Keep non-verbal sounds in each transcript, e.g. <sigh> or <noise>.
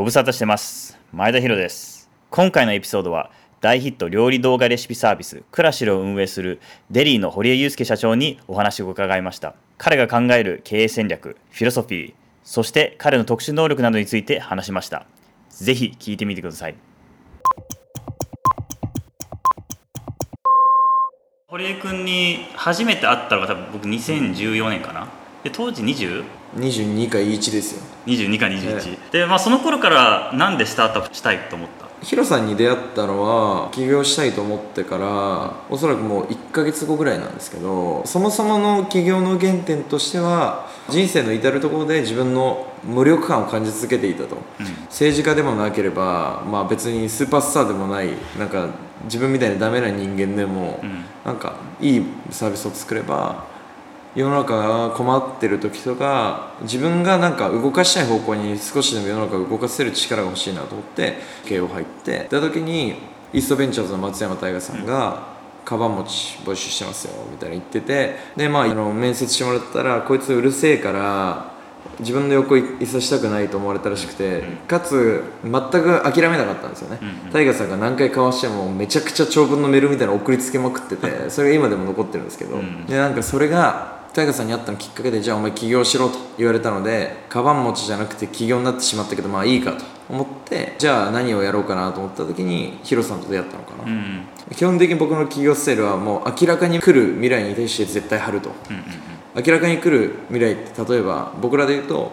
ご無沙汰してます。前田博です。今回のエピソードは大ヒット料理動画レシピサービスクラシルを運営するデリーの堀江祐介社長にお話を伺いました。彼が考える経営戦略フィロソフィーそして彼の特殊能力などについて話しました。ぜひ聞いてみてください。堀江君に初めて会ったのが多分僕2014年かな。で当時 20? 22か1ですよ。22か21、でまあその頃からなんでスタートアップしたいと思った？ヒロさんに出会ったのは起業したいと思ってからおそらくもう1ヶ月後ぐらいなんですけどそもそもの起業の原点としては人生の至る所で自分の無力感を感じ続けていたと、うん。政治家でもなければ、まあ、別にスーパースターでもないなんか自分みたいにダメな人間でも、うん。なんかいいサービスを作れば世の中が困ってる時とか自分がなんか動かしたい方向に少しでも世の中を動かせる力が欲しいなと思って経営を入って出た時にイーストベンチャーズの松山大河さんが、カバン持ち募集してますよみたいな言っててでまああの面接してもらったらこいつうるせえから自分の横いいさしたくないと思われたらしくて、かつ全く諦めなかったんですよね、うんタイガーさんが何回交わしてもめちゃくちゃ長文のメールみたいなの送りつけまくっててそれが今でも残ってるんですけど、うん。でなんかそれがタイガーさんに会ったのきっかけでじゃあお前起業しろと言われたのでカバン持ちじゃなくて起業になってしまったけどまあいいかと思ってじゃあ何をやろうかなと思った時にヒロさんと出会ったのかな、うん基本的に僕の起業スタイルはもう明らかに来る未来に対して絶対張ると。うんうん明らかに来る未来って例えば僕らで言うと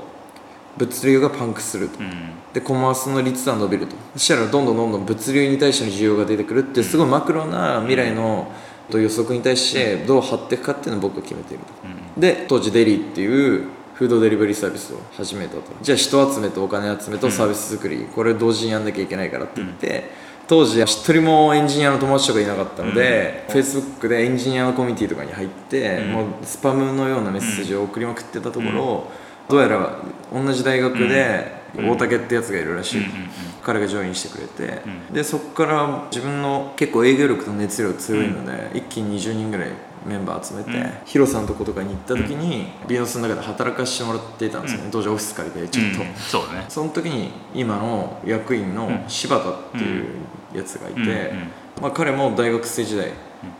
物流がパンクすると。うんうん。でコマースの率は伸びると。そしたらどんどんどんどん物流に対しての需要が出てくるってすごいマクロな未来のと予測に対してどう張っていくかっていうのを僕が決めていると。うんで当時デリーっていうフードデリバリーサービスを始めたと。じゃあ人集めとお金集めとサービス作り、これ同時にやんなきゃいけないからって言って、当時一人もエンジニアの友達とかいなかったので、Facebook でエンジニアのコミュニティとかに入って、うん。もうスパムのようなメッセージを送りまくってたところ、どうやら同じ大学で大竹ってやつがいるらしい、うんうん彼がジョインしてくれて、うん。でそこから自分の結構営業力と熱量強いので、一気に20人ぐらいメンバー集めて、うん。ヒロさんのとことかに行った時に、ビーノスの中で働かせてもらっていたんですよね、うん。当時オフィス借りてちょっと、うん。そうだね。その時に今の役員のうん。柴田っていうやつがいて、うんうん。まあ、彼も大学生時代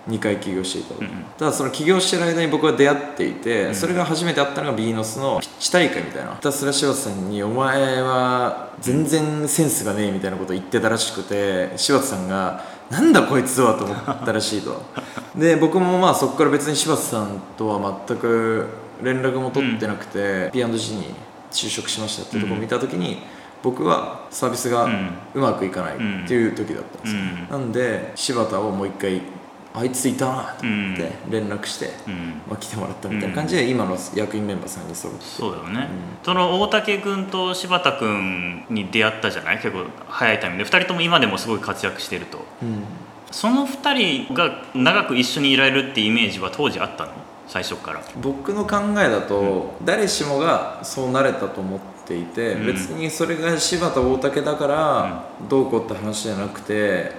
2回起業していたと、うんうん。ただその起業してる間に僕は出会っていて、うんそれが初めて会ったのがビーノスのピッチ大会みたいな。ひたすら柴田さんに「お前は全然センスがねえ」みたいなことを言ってたらしくて柴田さんが「なんだこいつは」と思ったらしいと。<laughs> で僕もまあそこから別に柴田さんとは全く連絡も取ってなくて、P&G に就職しましたっていうところを見た時に、僕はサービスがうん。うまくいかないっていう時だったんですよ、うん。なんで柴田をもう一回あいついたなと思って連絡して、うん。まあ、来てもらったみたいな感じで今の役員メンバーさんに揃ってそうだよね、その大竹君と柴田君に出会ったじゃない？結構早いタイミングで。2人とも今でもすごい活躍していると。うん。その2人が長く一緒にいられるってイメージは当時あったの？最初から。僕の考えだと、誰しもがそうなれたと思っていて、うん。別にそれが柴田大竹だからどうこうって話じゃなくて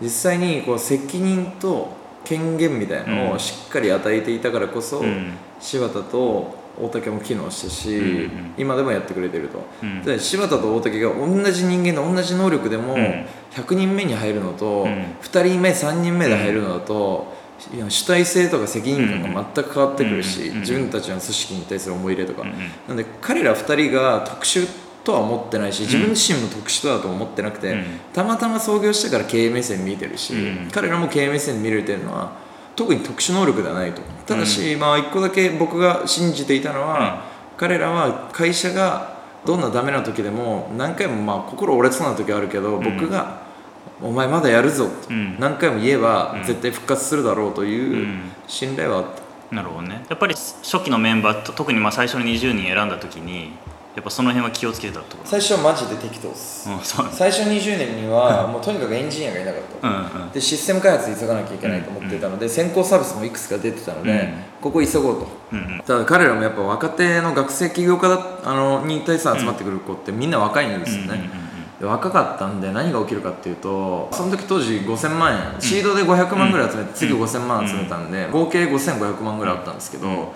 実際にこう責任と権限みたいなのうん。をしっかり与えていたからこそ、うん。柴田と大竹も機能したし、うんうん今でもやってくれてると、うん。で柴田と大竹が同じ人間で同じ能力でも、うん。100人目に入るのと、うん。2人目3人目で入るのだと、いや主体性とか責任感が全く変わってくるし、うん自分たちの組織に対する思い入れとか、なんで彼ら2人が特殊とは思ってないし自分自身も特殊だとは思ってなくて、うん。たまたま創業したから経営目線見てるし、うん。彼らも経営目線見れてるのは特に特殊能力ではないと。ただし、まあ一個だけ僕が信じていたのは、彼らは会社がどんなダメな時でも何回もまあ心折れそうな時はあるけど、ん。僕が「お前まだやるぞ」と。うん。何回も言えばうん。絶対復活するだろうといううん。信頼はあった。なるほどね。やっぱり初期のメンバーと特にまあ最初に20人選んだ時にやっぱその辺は気をつけてたと？最初はマジで適当です、うん最初20年にはもうとにかくエンジニアがいなかった、うんうん。でシステム開発急がなきゃいけないと思ってたので、先行サービスもいくつか出てたので、うんここ急ごうと。うんうん。ただ彼らもやっぱ若手の学生起業家だあのに対して集まってくる子ってみんな若いんですよね、うんうんうんで若かったんで何が起きるかっていうとその時当時5000万円。シードで500万ぐらい集めて、次5000万集めたんで、合計5500万ぐらいあったんですけど、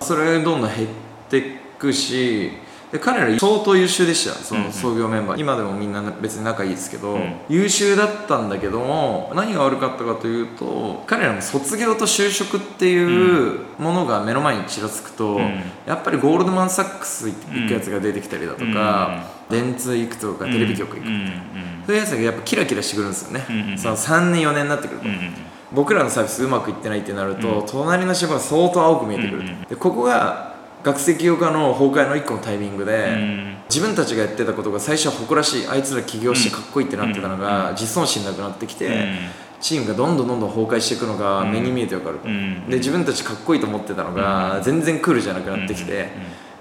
それどんどん減っていくしで彼ら相当優秀でした。その創業メンバー、今でもみんな別に仲いいですけど、うん。優秀だったんだけども何が悪かったかというと彼らも卒業と就職っていうものが目の前にちらつくと、ん。やっぱりゴールドマン・サックス行くやつが出てきたりだとか、電通行くとかテレビ局行く、うんうんそういうやつがやっぱキラキラしてくるんですよね、うんうんその3年4年になってくると、うんうん僕らのサービスうまくいってないってなると、隣の芝が相当青く見えてくると、うんうん。でここが学生起業家の崩壊の一個のタイミングで、うん。自分たちがやってたことが最初は誇らしいあいつら起業してかっこいいってなってたのが、自尊心なくなってきて、うん。チームがどんどんどんどん崩壊していくのが目に見えてわかるで自分たちかっこいいと思ってたのが全然クールじゃなくなってきて、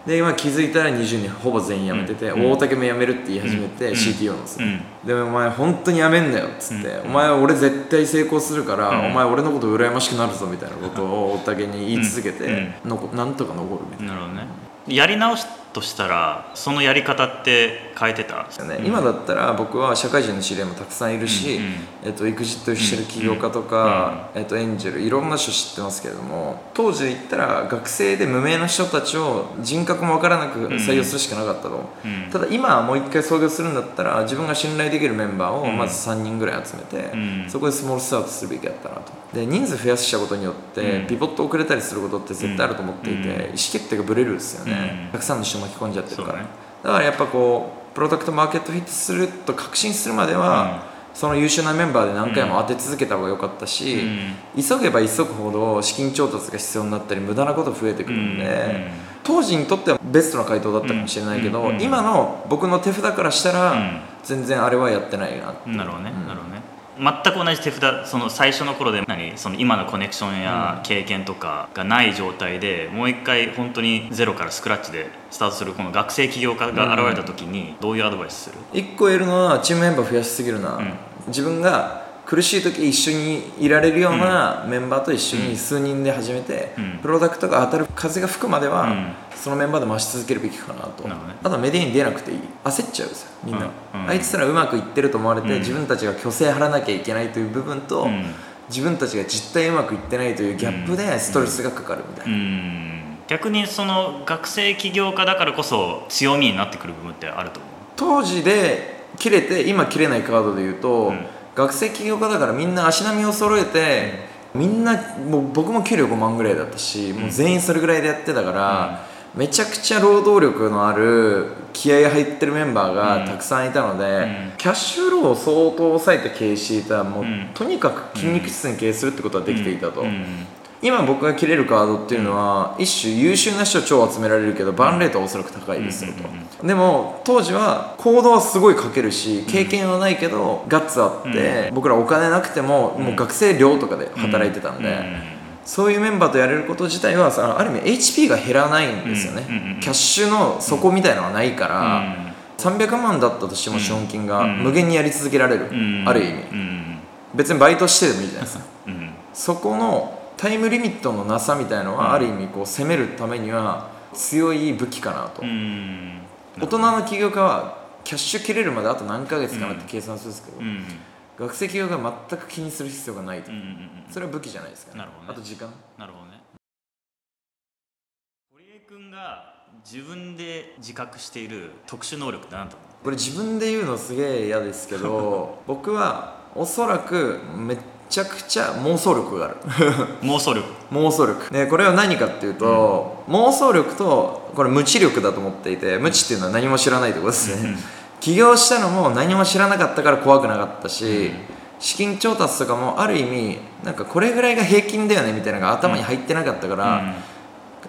で今気づいたら20人ほぼ全員辞めてて、うん大竹も辞めるって言い始めて、うん CTO なんですよ、うん。でお前本当に辞めんなよっつって、お前俺絶対成功するから、うん。お前俺のこと羨ましくなるぞみたいなことを大竹に言い続けて、うなんとか残るみたいな。なるほどね。やり直すとしたらそのやり方って変えてた？ね。今だったら僕は社会人の知り合いもたくさんいるし、うんうんえっと、エクジットしてる起業家とか、えっと、エンジェルいろんな人知ってますけれども当時で言ったら学生で無名の人たちを人格も分からなく採用するしかなかったと、うん。ただ今はもう一回創業するんだったら自分が信頼できるメンバーをうん。まず3人ぐらい集めて、うん。そこでスモールスタートするべきだったなと。で人数増やしたことによって、うん。ピボット遅れたりすることって絶対あると思っていて、うん。意思決定がブレるんですよね、うん。たくさんの人巻き込んじゃってるから、ねだからやっぱこうプロダクトマーケットフィットすると確信するまでは、その優秀なメンバーで何回も当て続けた方が良かったし、急げば急ぐほど資金調達が必要になったり無駄なこと増えてくるんで、当時にとってはベストな回答だったかもしれないけど、うんうん今の僕の手札からしたら、うん。全然あれはやってないなって。なるほどね、うんなるほどね全く同じ手札その最初の頃で何その今のコネクションや経験とかがない状態で、もう一回本当にゼロからスクラッチでスタートするこの学生起業家が現れた時にどういうアドバイスする、一個言えるのはチームメンバー増やしすぎるな、ん。自分が苦しい時一緒にいられるようなメンバーと一緒に数人で始めて、うん。プロダクトが当たる風が吹くまでは、うん。そのメンバーで回し続けるべきかなと。あとはメディアに出なくていい。焦っちゃうん。ですよみんな、あいつらうまくいってると思われて、うん。自分たちが虚勢張らなきゃいけないという部分と、うん。自分たちが実態うまくいってないというギャップでストレスがかかるみたいな、うん。逆にその学生起業家だからこそ強みになってくる部分ってあると思う？当時で切れて今切れないカードで言うと、うん学生起業家だからみんな足並みを揃えて、みんなもう僕も給料5万ぐらいだったし、もう全員それぐらいでやってたから、めちゃくちゃ労働力のある気合い入ってるメンバーがたくさんいたので、ん。キャッシュフローを相当抑えて経営していたもう、ん。とにかく筋肉質に経営するってことはできていたと。うん今僕が切れるカードっていうのは、一種優秀な人を超集められるけどバーンレートはおそらく高いですよと、でも当時は行動はすごいかけるし経験はないけどガッツあって、僕らお金なくてももう学生寮とかで働いてたんで、そういうメンバーとやれること自体はさある意味 HP が減らないんですよね、うんうんうんキャッシュの底みたいのはないから、うん。300万だったとしても資本金がうん。無限にやり続けられる、うん。ある意味。うん。別にバイトしてでもいいじゃないですか。うん。そこのタイムリミットのなさみたいのは、うん。ある意味こう攻めるためには強い武器かなと、うん。大人の起業家はキャッシュ切れるまであと何ヶ月かなって計算するんですけど、うん。学生起業家は全く気にする必要がないと、それは武器じゃないですか、なるほどね。あと時間。なるほどね。堀江君が自分で自覚している特殊能力って何だと思これ自分で言うのすげえ嫌ですけど <laughs> 僕はおそらくめっちゃくちゃ妄想力がある。う <laughs> 妄想力。妄想力。でこれは何かっていうと、妄想力とこれ無知力だと思っていて無知っていうのは何も知らないってことですね、起業したのも何も知らなかったから怖くなかったし、資金調達とかもある意味なんかこれぐらいが平均だよねみたいなのが頭に入ってなかったから、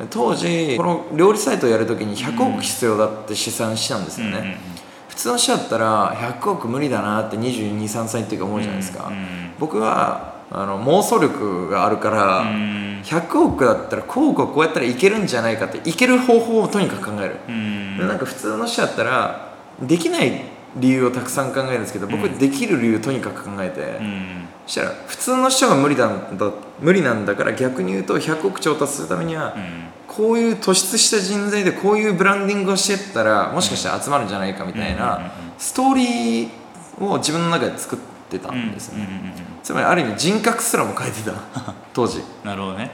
当時この料理サイトをやるときに100億必要だって試算したんですよね、普通の人だったら100億無理だなって223歳っていうか思うじゃないですか、僕はあの妄想力があるから、100億だったらこうこうこうやったらいけるんじゃないかっていける方法をとにかく考える、でなんか普通の人だったらできない理由をたくさん考えるんですけど僕できる理由をとにかく考えて、そしたら普通の人が無理だ無理なんだから逆に言うと100億調達するためには、こういう突出した人材でこういうブランディングをしてったらもしかしたら集まるんじゃないかみたいなストーリーを自分の中で作ってたんですよね、つまりある意味人格すらも変えてた。<laughs> 当時。なるほどね。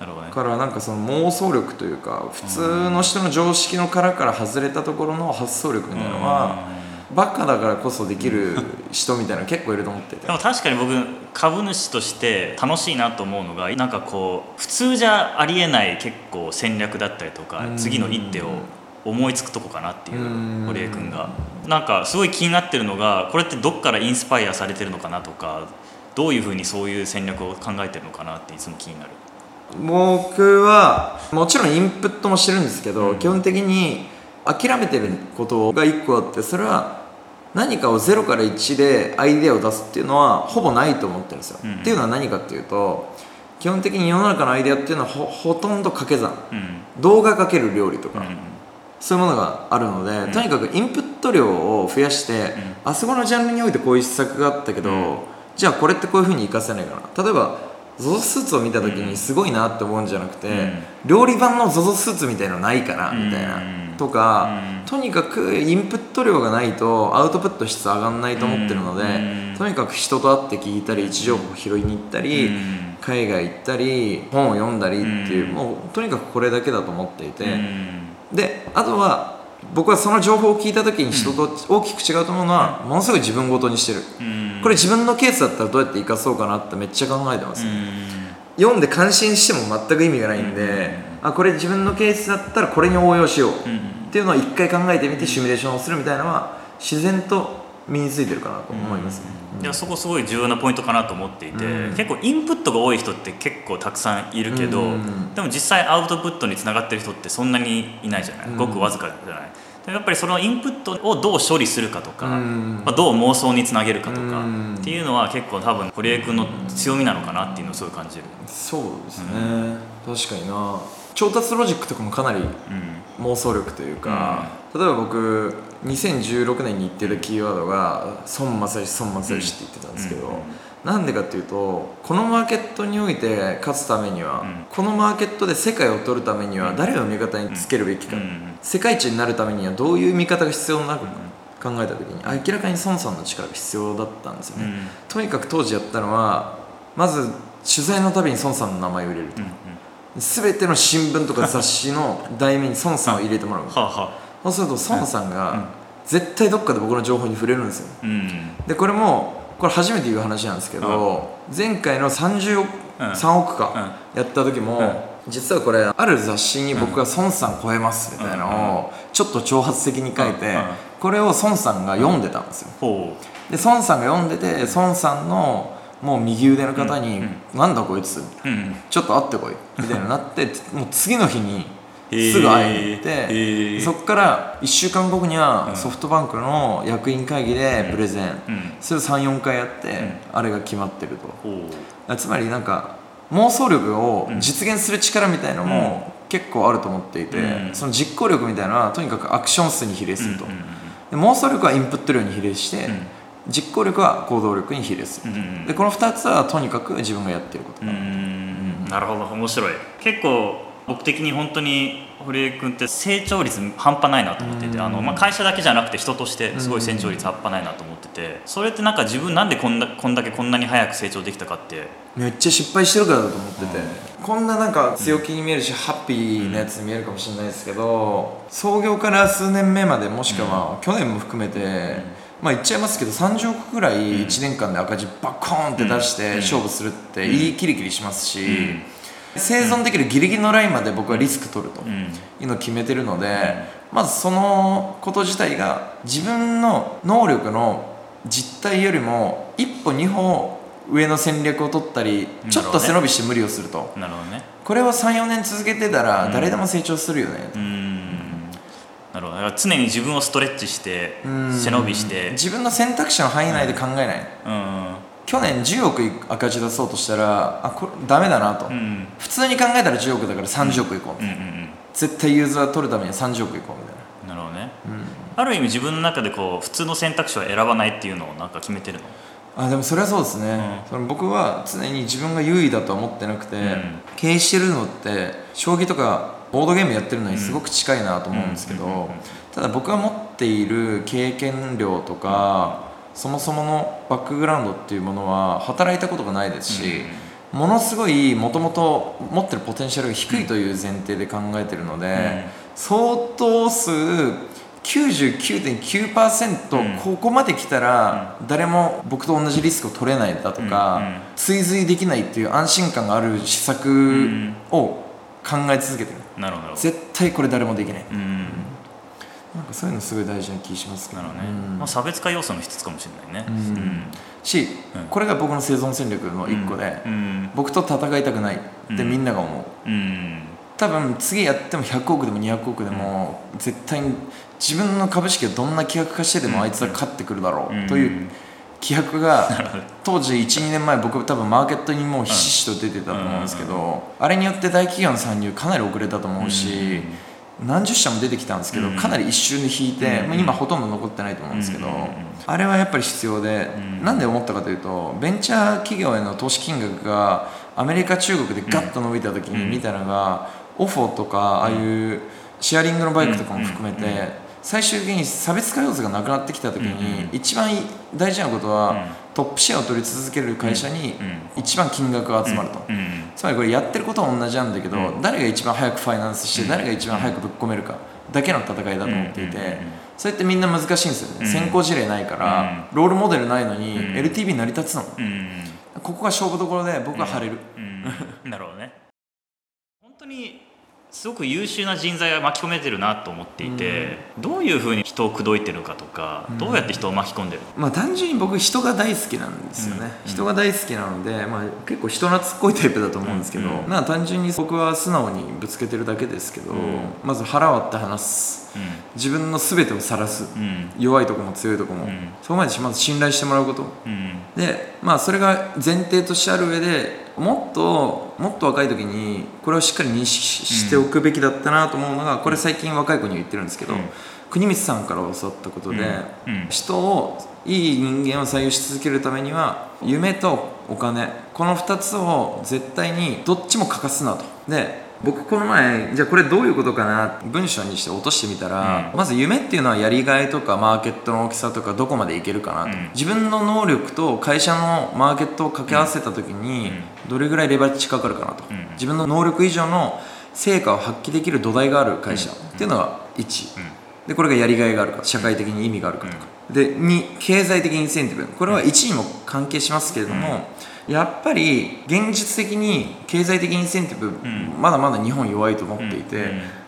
なるほどね。からなんかその妄想力というか普通の人の常識の殻から外れたところの発想力みたいなのはバカだからこそできる人みたいなの結構いると思ってて。でも確かに僕株主として楽しいなと思うのがなんかこう普通じゃありえない結構戦略だったりとかうん。次の一手を思いつくとこかなっていううん。堀江君が。なんかすごい気になってるのがこれってどっからインスパイアされてるのかなとかどういうふうにそういう戦略を考えてるのかなっていつも気になる。僕はもちろんインプットもしてるんですけど、うん。基本的に諦めてることが1個あってそれは何かを0から1でアイデアを出すっていうのはほぼないと思ってるんですよ、うん。っていうのは何かっていうと基本的に世の中のアイデアっていうのはほほとんど掛け算うん。動画かける料理とか、うん。そういうものがあるので、ん。とにかくインプット量を増やして、あそこのジャンルにおいてこういう施策があったけど、うん。じゃあこれってこういうふうに活かせないかな。例えば ZOZO スーツを見た時にすごいなって思うんじゃなくて、うん。料理版の ZOZO スーツみたいのないかなみたいな、うんとか、うん。とにかくインプット量がないとアウトプット質上がんないと思ってるので、うん。とにかく人と会って聞いたり位置情報を拾いに行ったり、うん。海外行ったり本を読んだりっていう、うん。もうとにかくこれだけだと思っていて。うん。であとは僕はその情報を聞いた時に人と大きく違うと思うのは、ものすごい自分ごとにしてる、うん。これ自分のケースだったらどうやって生かそうかなってめっちゃ考えてます、うん読んで感心しても全く意味がないんで、あこれ自分のケースだったらこれに応用しよう、うんっていうのを一回考えてみてシミュレーションをするみたいなのは自然と身についてるかなと思いますね、いやそこすごい重要なポイントかなと思っていて、うん。結構インプットが多い人って結構たくさんいるけど、うんでも実際アウトプットにつながってる人ってそんなにいないじゃない、うん。ごくわずかじゃない？でやっぱりそのインプットをどう処理するかとか、うん。まあ、どう妄想につなげるかとかうん。っていうのは結構多分堀江君の強みなのかなっていうのをすごい感じる、そうですね、確かにな。調達ロジックとかもかなりうん。妄想力というか、例えば僕2016年に言ってたキーワードが孫正義孫正義って言ってたんですけど、うんなんでかっていうとこのマーケットにおいて勝つためには、うん。このマーケットで世界を取るためには誰を味方につけるべきか、うん。世界一になるためにはどういう見方が必要なのか考えた時に明らかに孫さんの力が必要だったんですよね、うん。とにかく当時やったのはまず取材のたびに孫さんの名前を入れると、うん。うん。全ての新聞とか雑誌の <laughs> 題名に孫さんを入れてもらう。はあはあ。そうすると孫さんが絶対どっかで僕の情報に触れるんですよ。うん。でこれもこれ初めて言う話なんですけど前回の30億、うん。3億かやった時も、実はこれある雑誌に僕が孫さん超えますみたいなのをちょっと挑発的に書いてうん。うん。これを孫さんが読んでたんですよ。ほで孫さんが読んでて孫さんのもう右腕の方にうん「なんだこいつ」ううん。ちょっと会ってこいみたいになってもう次の日にすぐ会いに行って、そこから1週間後にはうん。ソフトバンクの役員会議でプレゼン、うんそれを34回やって、ん。あれが決まってると。つまりなんか妄想力を実現する力みたいのも結構あると思っていて、うん。その実行力みたいなのはとにかくアクション数に比例すると、妄想力はインプット量に比例して、うん。実行力は行動力に比例する、うんうんでこの2つはとにかく自分がやってることうーん。なるほど。面白い。結構僕的に本当に堀江君って成長率半端ないなと思っててあの、まあ、会社だけじゃなくて人としてすごい成長率半端ないなと思っててそれってなんか自分なんでこんだこんだけこんなに早く成長できたかって。めっちゃ失敗してるからだと思ってて、こんななんか強気に見えるし、ハッピーなやつに見えるかもしれないですけど創業から数年目までもしくは去年も含めて、まあ言っちゃいますけど30億ぐらい1年間で赤字バッコーンって出して勝負するっていいキリキリしますし、生存できるギリギリのラインまで僕はリスク取るとうん。いうのを決めてるので、まずそのこと自体が自分の能力の実態よりも一歩二歩上の戦略を取ったりうん。ちょっと背伸びして無理をすると。なるほどね。これを34年続けてたら誰でも成長するよね、うーん。なるほど。常に自分をストレッチしてうん。背伸びして。自分の選択肢の範囲内で考えない、うん去年10億赤字出そうとしたらあこれダメだなと、うん。普通に考えたら10億だから30億いこう、うんうんうん。絶対ユーザー取るためには30億いこうみたいな。なるほどね、ある意味自分の中でこう普通の選択肢を選ばないっていうのをなんか決めてるの？あでもそれはそうですね、うん。その僕は常に自分が優位だとは思ってなくて、ん。経営してるのって将棋とかボードゲームやってるのにすごく近いなと思うんですけどただ僕が持っている経験量とか、そもそものバックグラウンドっていうものは働いたことがないですし、ものすごいもともと持ってるポテンシャルが低いという前提で考えてるので、相当数99.9%、うん。ここまで来たら誰も僕と同じリスクを取れないだとか、うんうん。追随できないっていう安心感がある施策を考え続けてる。なるほど。絶対これ誰もできない。うんなんかそういうのすごい大事な気しますけど。ね、うん。まあ、差別化要素の一つかもしれないね。うん。し、うん。これが僕の生存戦略の一個で、うん。僕と戦いたくないってみんなが思う、うん。多分次やっても100億でも200億でも、絶対に自分の株式がどんな規約化してでもあいつは勝ってくるだろうという規約が <laughs> 当時12年前僕多分マーケットにもうひしひしと出てたと思うんですけど、あれによって大企業の参入かなり遅れたと思うし、何十社も出てきたんですけど、うん。かなり一瞬で引いて、うん。まあ今ほとんど残ってないと思うんですけど、うんあれはやっぱり必要で、うん。なんで思ったかというとベンチャー企業への投資金額がアメリカ中国でガッと伸びた時に見たのが、オフォとかああいうシェアリングのバイクとかも含めて、最終的に差別化要素がなくなってきた時に、うん。一番大事なことは、うんトップシェアを取り続ける会社にうん。一番金額が集まると。つまりこれやってることは同じなんだけど、うん。誰が一番早くファイナンスして、うん。誰が一番早くぶっ込めるかだけの戦いだと思っていて、うん。うん。うん。それってみんな難しいんですよね、うん。先行事例ないから、ロールモデルないのに、うん。LTV 成り立つの。うん。ここが勝負どころで僕は晴れる、うん。なるほどね。本当にすごく優秀な人材が巻き込めてるなと思っていて、どういうふうに人を口説いてるかとか、うん。どうやって人を巻き込んでる？まあ単純に僕人が大好きなんですよね、うん。人が大好きなので、まあ、結構人懐っこいタイプだと思うんですけど、うん。まあ単純に僕は素直にぶつけてるだけですけど、うん。まず腹割って話す。自分の全てを晒す、うんうん。弱いとこも強いとこも、うん。そこまでまず信頼してもらうこと。うん。でまあそれが前提としてある上でもっともっと若い時にこれをしっかり認識しておくべきだったなと思うのが、これ最近若い子には言ってるんですけど、うん。国光さんから教わったことで、人をいい人間を採用し続けるためには夢とお金この2つを絶対にどっちも欠かすなと。で僕この前じゃあこれどういうことかな文章にして落としてみたら、うん。まず夢っていうのはやりがいとかマーケットの大きさとかどこまでいけるかなと、うん。自分の能力と会社のマーケットを掛け合わせた時にどれぐらいレバレッジかかるかなと、うん。自分の能力以上の成果を発揮できる土台がある会社っていうのが1、でこれがやりがいがあるか社会的に意味があるかとか、で2経済的インセンティブ。これは1にも関係しますけれども、やっぱり現実的に経済的インセンティブ、ん。まだまだ日本弱いと思っていて、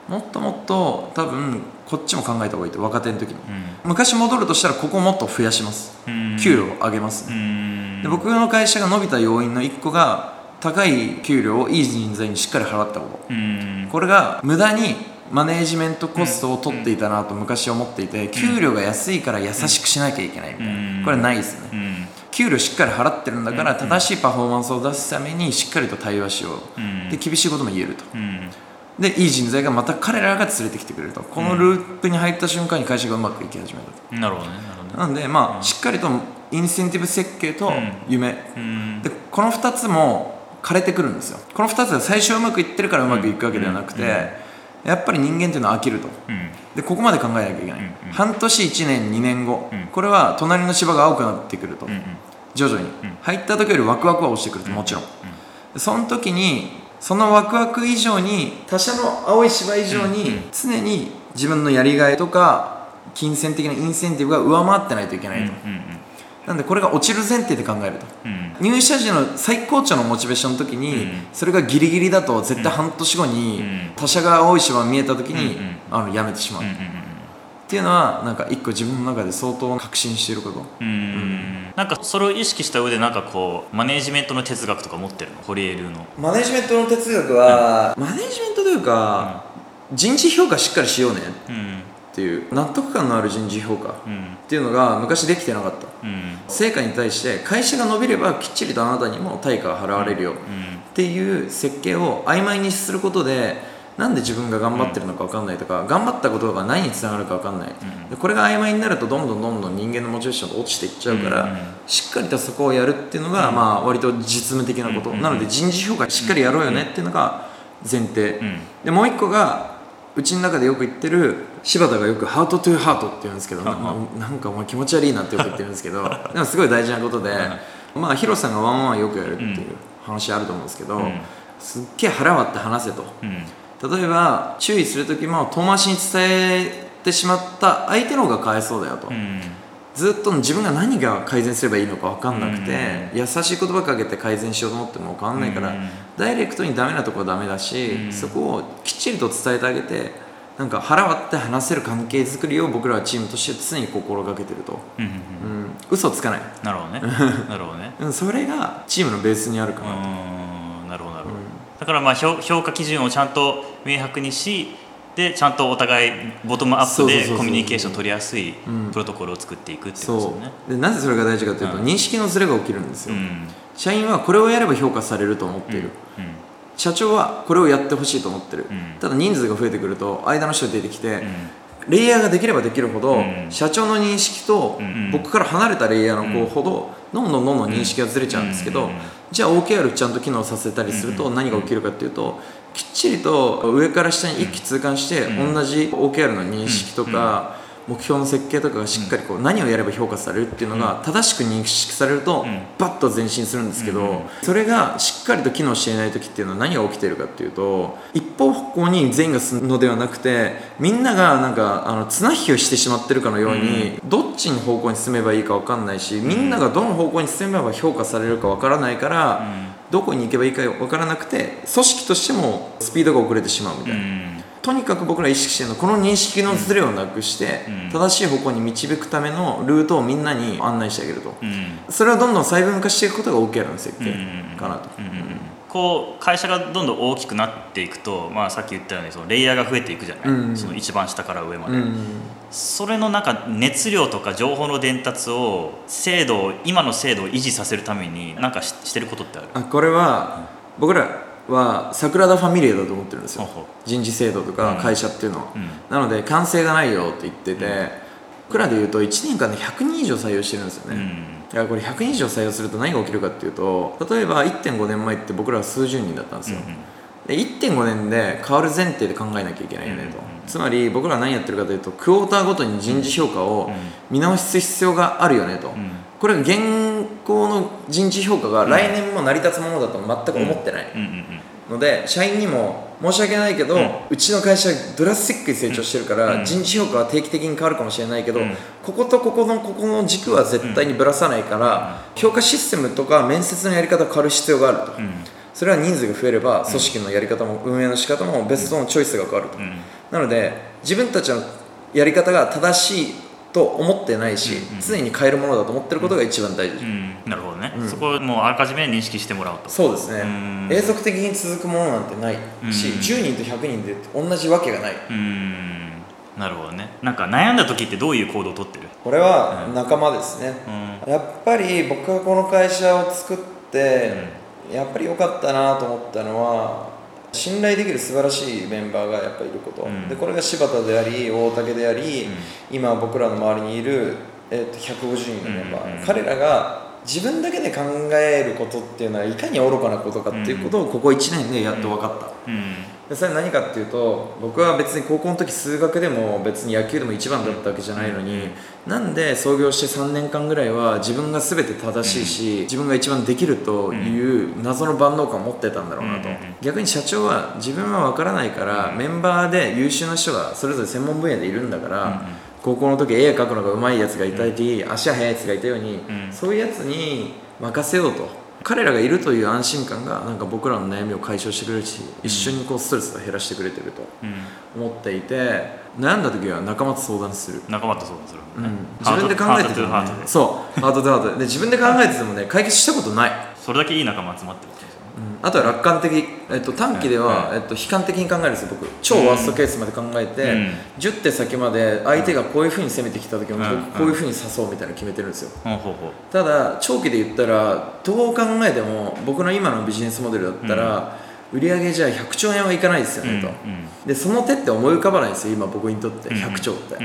うん。もっともっと多分こっちも考えた方がいいと若手の時に、う昔戻るとしたらここをもっと増やします、ん。給料を上げます、うん。で僕の会社が伸びた要因の1個が高い給料をいい人材にしっかり払ったこと。うん。これが無駄にマネージメントコストを取っていたなと昔思っていて給料が安いから優しくしなきゃいけないみたいうん。なこれはないですね。うん給料しっかり払ってるんだから正しいパフォーマンスを出すためにしっかりと対話しよう。うん。で厳しいことも言えると。うん。でいい人材がまた彼らが連れてきてくれると。このループに入った瞬間に会社がうまくいき始めたと。なるほどねなるほどね。なんでまあしっかりとインセンティブ設計とうん。夢。うん。でこの2つも枯れてくるんですよ。この2つは最初はうまくいってるからうまくいくわけではなくて、やっぱり人間っていうのは飽きると。うん。でここまで考えなきゃいけない、うん。うん。半年1年2年後、うん。これは隣の芝が青くなってくると、うんうん徐々に、入った時よりワクワクは落ちてくるともちろん、その時にそのワクワク以上に他者の青い芝以上に常に自分のやりがいとか金銭的なインセンティブが上回ってないといけないと、うんなんでこれが落ちる前提で考えると。うん。入社時の最高潮のモチベーションの時に、うん。それがギリギリだと絶対半年後にうん。他者が青い芝が見えた時に、あのやめてしまう、うんっうんていうのはなんか一個自分の中で相当確信していること。うん。うんなんかそれを意識した上でなんかこうマネージメントの哲学とか持ってるの？堀江流の。マネジメントの哲学は、マネジメントというか、人事評価しっかりしようねうんっていう納得感のある人事評価っうんていうのが昔できてなかった。うん。成果に対して会社が伸びればきっちりとあなたにも対価が払われるよ、うん。っていう設計を曖昧にすることでなんで自分が頑張ってるのか分かんないとか、頑張ったことが何につながるか分かんない、ん。でこれが曖昧になるとどんどんどんどん人間のモチベーションが落ちていっちゃうから、しっかりとそこをやるっていうのが、まあ割と実務的なこと、うん。なので人事評価しっかりやろうよねっていうのが前提、うん。でもう一個がうちの中でよく言ってる柴田がよく「ハートトゥーハート」って言うんですけどななんかお前気持ち悪いなってよく言ってるんですけどでもすごい大事なことで、まあヒロさんがワンワンよくやるっていう話あると思うんですけど、うん。すっげえ腹割って話せと。うん例えば注意する時も遠回しに伝えてしまった相手の方がかわいそうだよと、うん。ずっと自分が何が改善すればいいのか分かんなくて、優しい言葉かけて改善しようと思っても分かんないから、うん。ダイレクトにダメなところはダメだし、うん。そこをきっちりと伝えてあげてなんか腹割って話せる関係づくりを僕らはチームとして常に心がけてると、うんうんうん、嘘つかない、なるほどね。なるほどね。<laughs> うん、それがチームのベースにあるかうなと、だからまあ評評価基準をちゃんと明白にしでちゃんとお互いボトムアップでコミュニケーション取りやすいうんプロトコルを作っていくってことですそよね。う。でなぜそれが大事かというと、うん。認識のズレが起きるんですよ、うん。社員はこれをやれば評価されると思っている、うん。社長はこれをやってほしいと思ってる、うん。ただ人数が増えてくると間の人が出てきて、うん。レイヤーができればできるほど、うん。社長の認識とうん。僕から離れたレイヤーの子ほどどんどんどんどん認識がずれちゃうんですけど、うんじゃあ OKR ちゃんと機能させたりすると何が起きるかっていうときっちりと上から下に一気通貫してうん同じ OKR の認識とか目標の設計とかがしっかりこう何をやれば評価されるっていうのが正しく認識されるとうん。バッと前進するんですけど、うん。それがしっかりと機能していない時っていうのは何が起きているかっていうと一方向に全員が進むのではなくてみんながなんかあの綱引きをしてしまってるかのように、どっちの方向に進めばいいか分かんないしみんながどの方向に進めば評価されるか分からないから、どこに行けばいいか分からなくて組織としてもスピードが遅れてしまうみたいな。うんとにかく僕ら意識してるのはこの認識のズレをなくして、うん。正しい方向に導くためのルートをみんなに案内してあげると、うん。それをどんどん細分化していくことが OKR の設計うんかなと、うんうんうんこう会社がどんどん大きくなっていくと、まあ、さっき言ったようにそのレイヤーが増えていくじゃない、うんうんその一番下から上まで、うんそれのなんか熱量とか情報の伝達を精度を今の精度を維持させるために何かししてることってある？あこれは僕らは桜田ファミリアだと思ってるんですよ。人事制度とか会社っていうのは、うん。なので完成がないよって言ってて、僕らでいうと1年間で100人以上採用してるんですよね、うん。いやこれ100人以上採用すると何が起きるかっていうと例えば1.5年前って僕らは数十人だったんですよ、で1.5年で変わる前提で考えなきゃいけないよねと、うんつまり僕らは何やってるかというとクォーターごとに人事評価をうん。見直す必要があるよねと、んこれ現行の人事評価が来年も成り立つものだと全く思ってない、の。で社員にも申し訳ないけど、ううんちの会社ドラスティックに成長してるから、うん。人事評価は定期的に変わるかもしれないけど、うん。こことここのここの軸は絶対にぶらさないから、評価システムとか面接のやり方を変わる必要があると、うん。それは人数が増えれば組織のやり方も運営の仕方もベストのチョイスが変わると、うん。なので自分たちのやり方が正しいと思ってないし、うん常に変えるものだと思ってることが一番大事、うん。なるほどね、うん。そこをもうあらかじめ認識してもらうと。そうですね、うん。永続的に続くものなんてないし、うん。10人と100人で同じわけがない。うん。なるほどね。なんか悩んだ時ってどういう行動をとってる？これは仲間ですね、うん。やっぱり僕がこの会社を作って、やっぱり良かったなと思ったのは信頼できる素晴らしいメンバーがやっぱいること、うん。でこれが柴田であり大竹であり、うん。今僕らの周りにいる、えー、と150人のメンバー、うん彼らが自分だけで考えることっていうのはいかに愚かなことかっていうことをここ1年でやっと分かった、うんでそれは何かっていうと僕は別に高校の時数学でも別に野球でも一番だったわけじゃないのに、なんで創業して3年間ぐらいは自分が全て正しいし、自分が一番できるという謎の万能感を持ってたんだろうなと、うんうんうん。逆に社長は自分は分からないから、メンバーで優秀な人がそれぞれ専門分野でいるんだから、うんうん。高校の時絵描くのが上手いやつがいたり、足が速いやつがいたように、うん。そういうやつに任せようと彼らがいるという安心感がなんか僕らの悩みを解消してくれるし、一緒にこうストレスを減らしてくれてるとうん。思っていて悩んだ時は仲間と相談する、仲間と相談するもんね、自分で考えてても、ハートとハートで。ね、そう。ハートとハート。でで自分で考えててもね解決したことない、それだけいい仲間集まってるあとは楽観的、えっと、短期では、うんえっと、悲観的に考えるんですよ僕。超ワーストケースまで考えて、うん。10手先まで相手がこういうふうに攻めてきた時も、こういうふうに誘うみたいなの決めてるんですよ。ただ長期で言ったらどう考えても僕の今のビジネスモデルだったら、売上じゃあ100兆円はいかないですよねと、うん。でその手って思い浮かばないんですよ今僕にとって。うん。100兆って、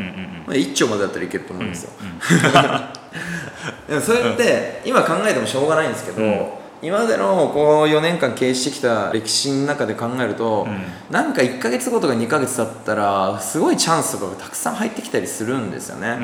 まあ1兆までだったらいけると思うんですよ、<laughs> それって今考えてもしょうがないんですけど、うん今までのこう4年間経営してきた歴史の中で考えると、うん。なんか1ヶ月後とか2ヶ月経ったらすごいチャンスとかがたくさん入ってきたりするんですよね、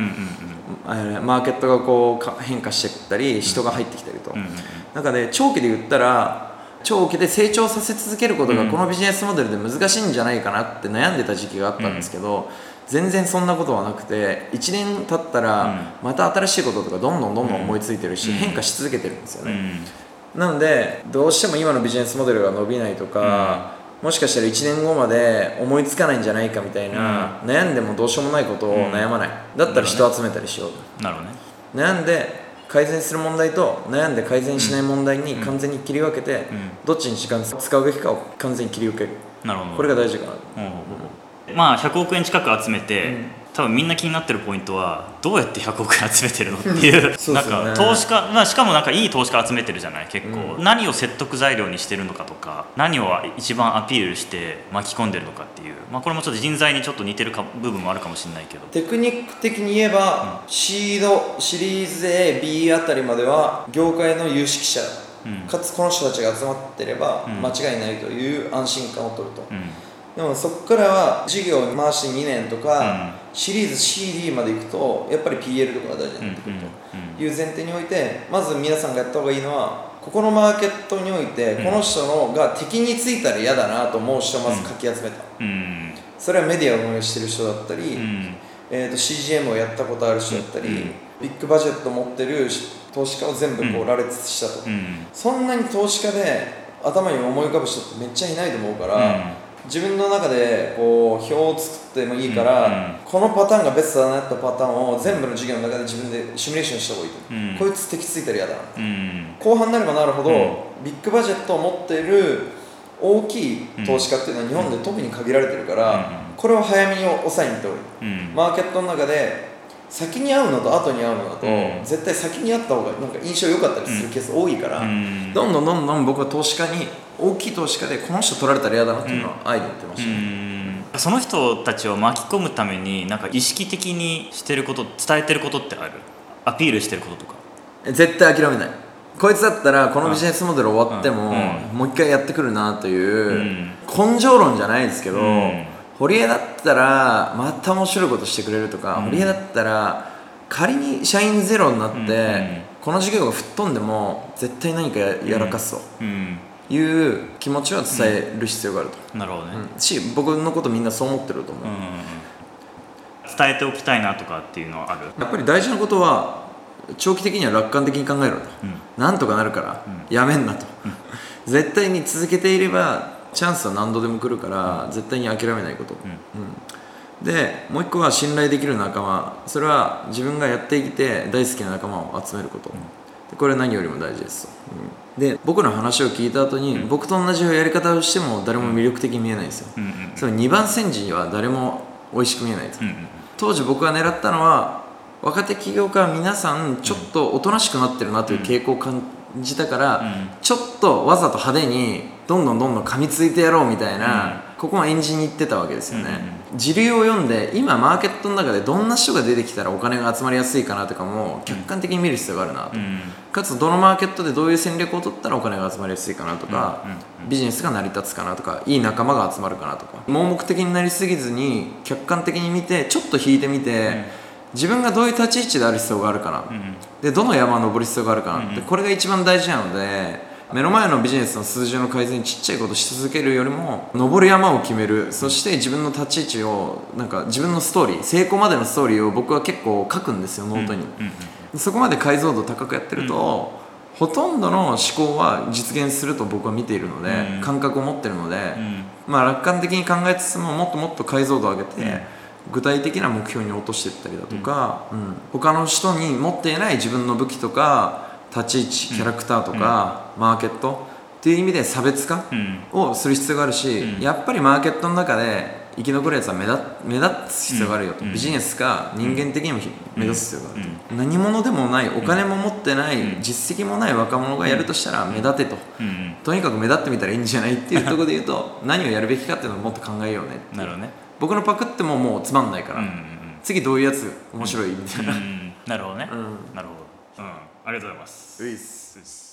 マーケットがこうか変化していったり人が入ってきたりと、うんうん中で長期で言ったら長期で成長させ続けることがうん。このビジネスモデルで難しいんじゃないかなって悩んでた時期があったんですけど、全然そんなことはなくて1年経ったらまた新しいこととかどんどんどんどん。思いついてるし、うん。変化し続けてるんですよね、うんなのでどうしても今のビジネスモデルが伸びないとか、もしかしたら1年後まで思いつかないんじゃないかみたいな、悩んでもどうしようもないことを悩まない、だったら人集めたりしようと。なるほどね。悩んで改善する問題と悩んで改善しない問題に完全に切り分けて、ん。どっちに時間使うべきかを完全に切り分ける。なるほど。これが大事かな。うん。まあ100億円近く集めて、うん多分みんな気になってるポイントはどうやって100億円集めてるのっていうなんか投資家、まあ、しかもなんかいい投資家集めてるじゃない結構、う何を説得材料にしてるのかとか何を一番アピールして巻き込んでるのかっていう、まあ、これもちょっと人材にちょっと似てるか部分もあるかもしれないけど。テクニック的に言えば、シードシリーズ AB あたりまでは業界の有識者、うん。かつこの人たちが集まってればうん。間違いないという安心感を取ると、うんでもそこからは事業を回して2年とか、うん。シリーズ CD までいくとやっぱり PL とかが大事になってくるという前提においてまず皆さんがやった方がいいのはここのマーケットにおいてうん。この人のが敵についたら嫌だなと思う人をまずかき集めた、うん。それはメディアを運営してる人だったり、うん。えー、と CGM をやったことある人だったり、うん。ビッグバジェットを持ってる投資家を全部こううん羅列したと、うん。そんなに投資家で頭に思い浮かぶ人ってめっちゃいないと思うから、自分の中でこう表を作ってもいいから、うん。うんこのパターンがベストだなってパターンを全部の授業の中で自分でシミュレーションした方がいいと、う。ん。こいつ敵ついたら嫌だなうん。後半になればなるほど、うん。ビッグバジェットを持っている大きい投資家っていうのは日本で特に限られてるから、うん。これを早めに抑えにいった方がいい。うん。マーケットの中で先に会うのと後に会うのだと、うん。絶対先に会った方がなんか印象良かったりするケース多いから、うん。どんどんどんどん僕は投資家に大きい投資家でこの人取られたら嫌だなっていうのはあえて言ってました、ね。うん。その人たちを巻き込むためになんか意識的にしてること伝えてることってある？アピールしてることとか。絶対諦めない。こいつだったらこのビジネスモデル終わっても、うん。もう一回やってくるなという、ん。根性論じゃないですけど、うん堀江だったらまた面白いことしてくれるとか、うん。堀江だったら仮に社員ゼロになって、うんこの授業が吹っ飛んでも絶対何かややらかすと。うん。いう気持ちは伝える必要があると、なるほどね、うん。し僕のことみんなそう思ってると思う、うん伝えておきたいなとかっていうのはある？やっぱり大事なことは長期的には楽観的に考えろと、うん。なんとかなるから、やめんなと、絶対に続けていればチャンスは何度でも来るから、絶対に諦めないこと、うん。でもう一個は信頼できる仲間。それは自分がやっていて大好きな仲間を集めること、でこれは何よりも大事です。と、うん。で僕の話を聞いた後に、僕と同じやり方をしても誰も魅力的に見えないんですよ、うんうんそれ2番煎じには誰も美味しく見えないと、うんうん当時僕が狙ったのは若手起業家は皆さん。ちょっとおとなしくなってるなという傾向を感じたから、うん。ちょっとわざと派手にどんどんどんどん噛みついてやろうみたいな、ここはエンジンに行ってたわけですよね、時流を読んで今マーケットの中でどんな人が出てきたらお金が集まりやすいかなとかも客観的に見る必要があるなと、うん。かつどのマーケットでどういう戦略を取ったらお金が集まりやすいかなとか、ビジネスが成り立つかなとかいい仲間が集まるかなとか。盲目的になりすぎずに客観的に見てちょっと引いてみて、自分がどういう立ち位置である必要があるかな、うんでどの山を登る必要があるかなって、うん。これが一番大事なので目の前のビジネスの数字の改善にちっちゃいことし続けるよりも登る山を決める。そして自分の立ち位置をなんか自分のストーリー成功までのストーリーを僕は結構書くんですよノートに、そこまで解像度高くやってると、ほとんどの思考は実現すると僕は見ているので、うん。感覚を持ってるので、うん。まあ、楽観的に考えつつももっともっと解像度を上げて、うん。具体的な目標に落としていったりだとか、うん。他の人に持っていない自分の武器とか立ち位置キャラクターとか、マーケットっていう意味で差別化うん。をする必要があるし、うん。やっぱりマーケットの中で生き残るやつは目立目立つ必要があるよと、うん。ビジネスか人間的にもひ目立つ必要があると、何者でもないお金も持ってない、うん。実績もない若者がやるとしたら目立てと、うん。とにかく目立ってみたらいいんじゃないっていうところで言うと <laughs> 何をやるべきかっていうのをもっと考えようねなるほどね。僕のパクってももうつまんないから、次どういうやつ面白いみたいな、なるほどね。うん。なるほどりがとうございますういっす。ういっす。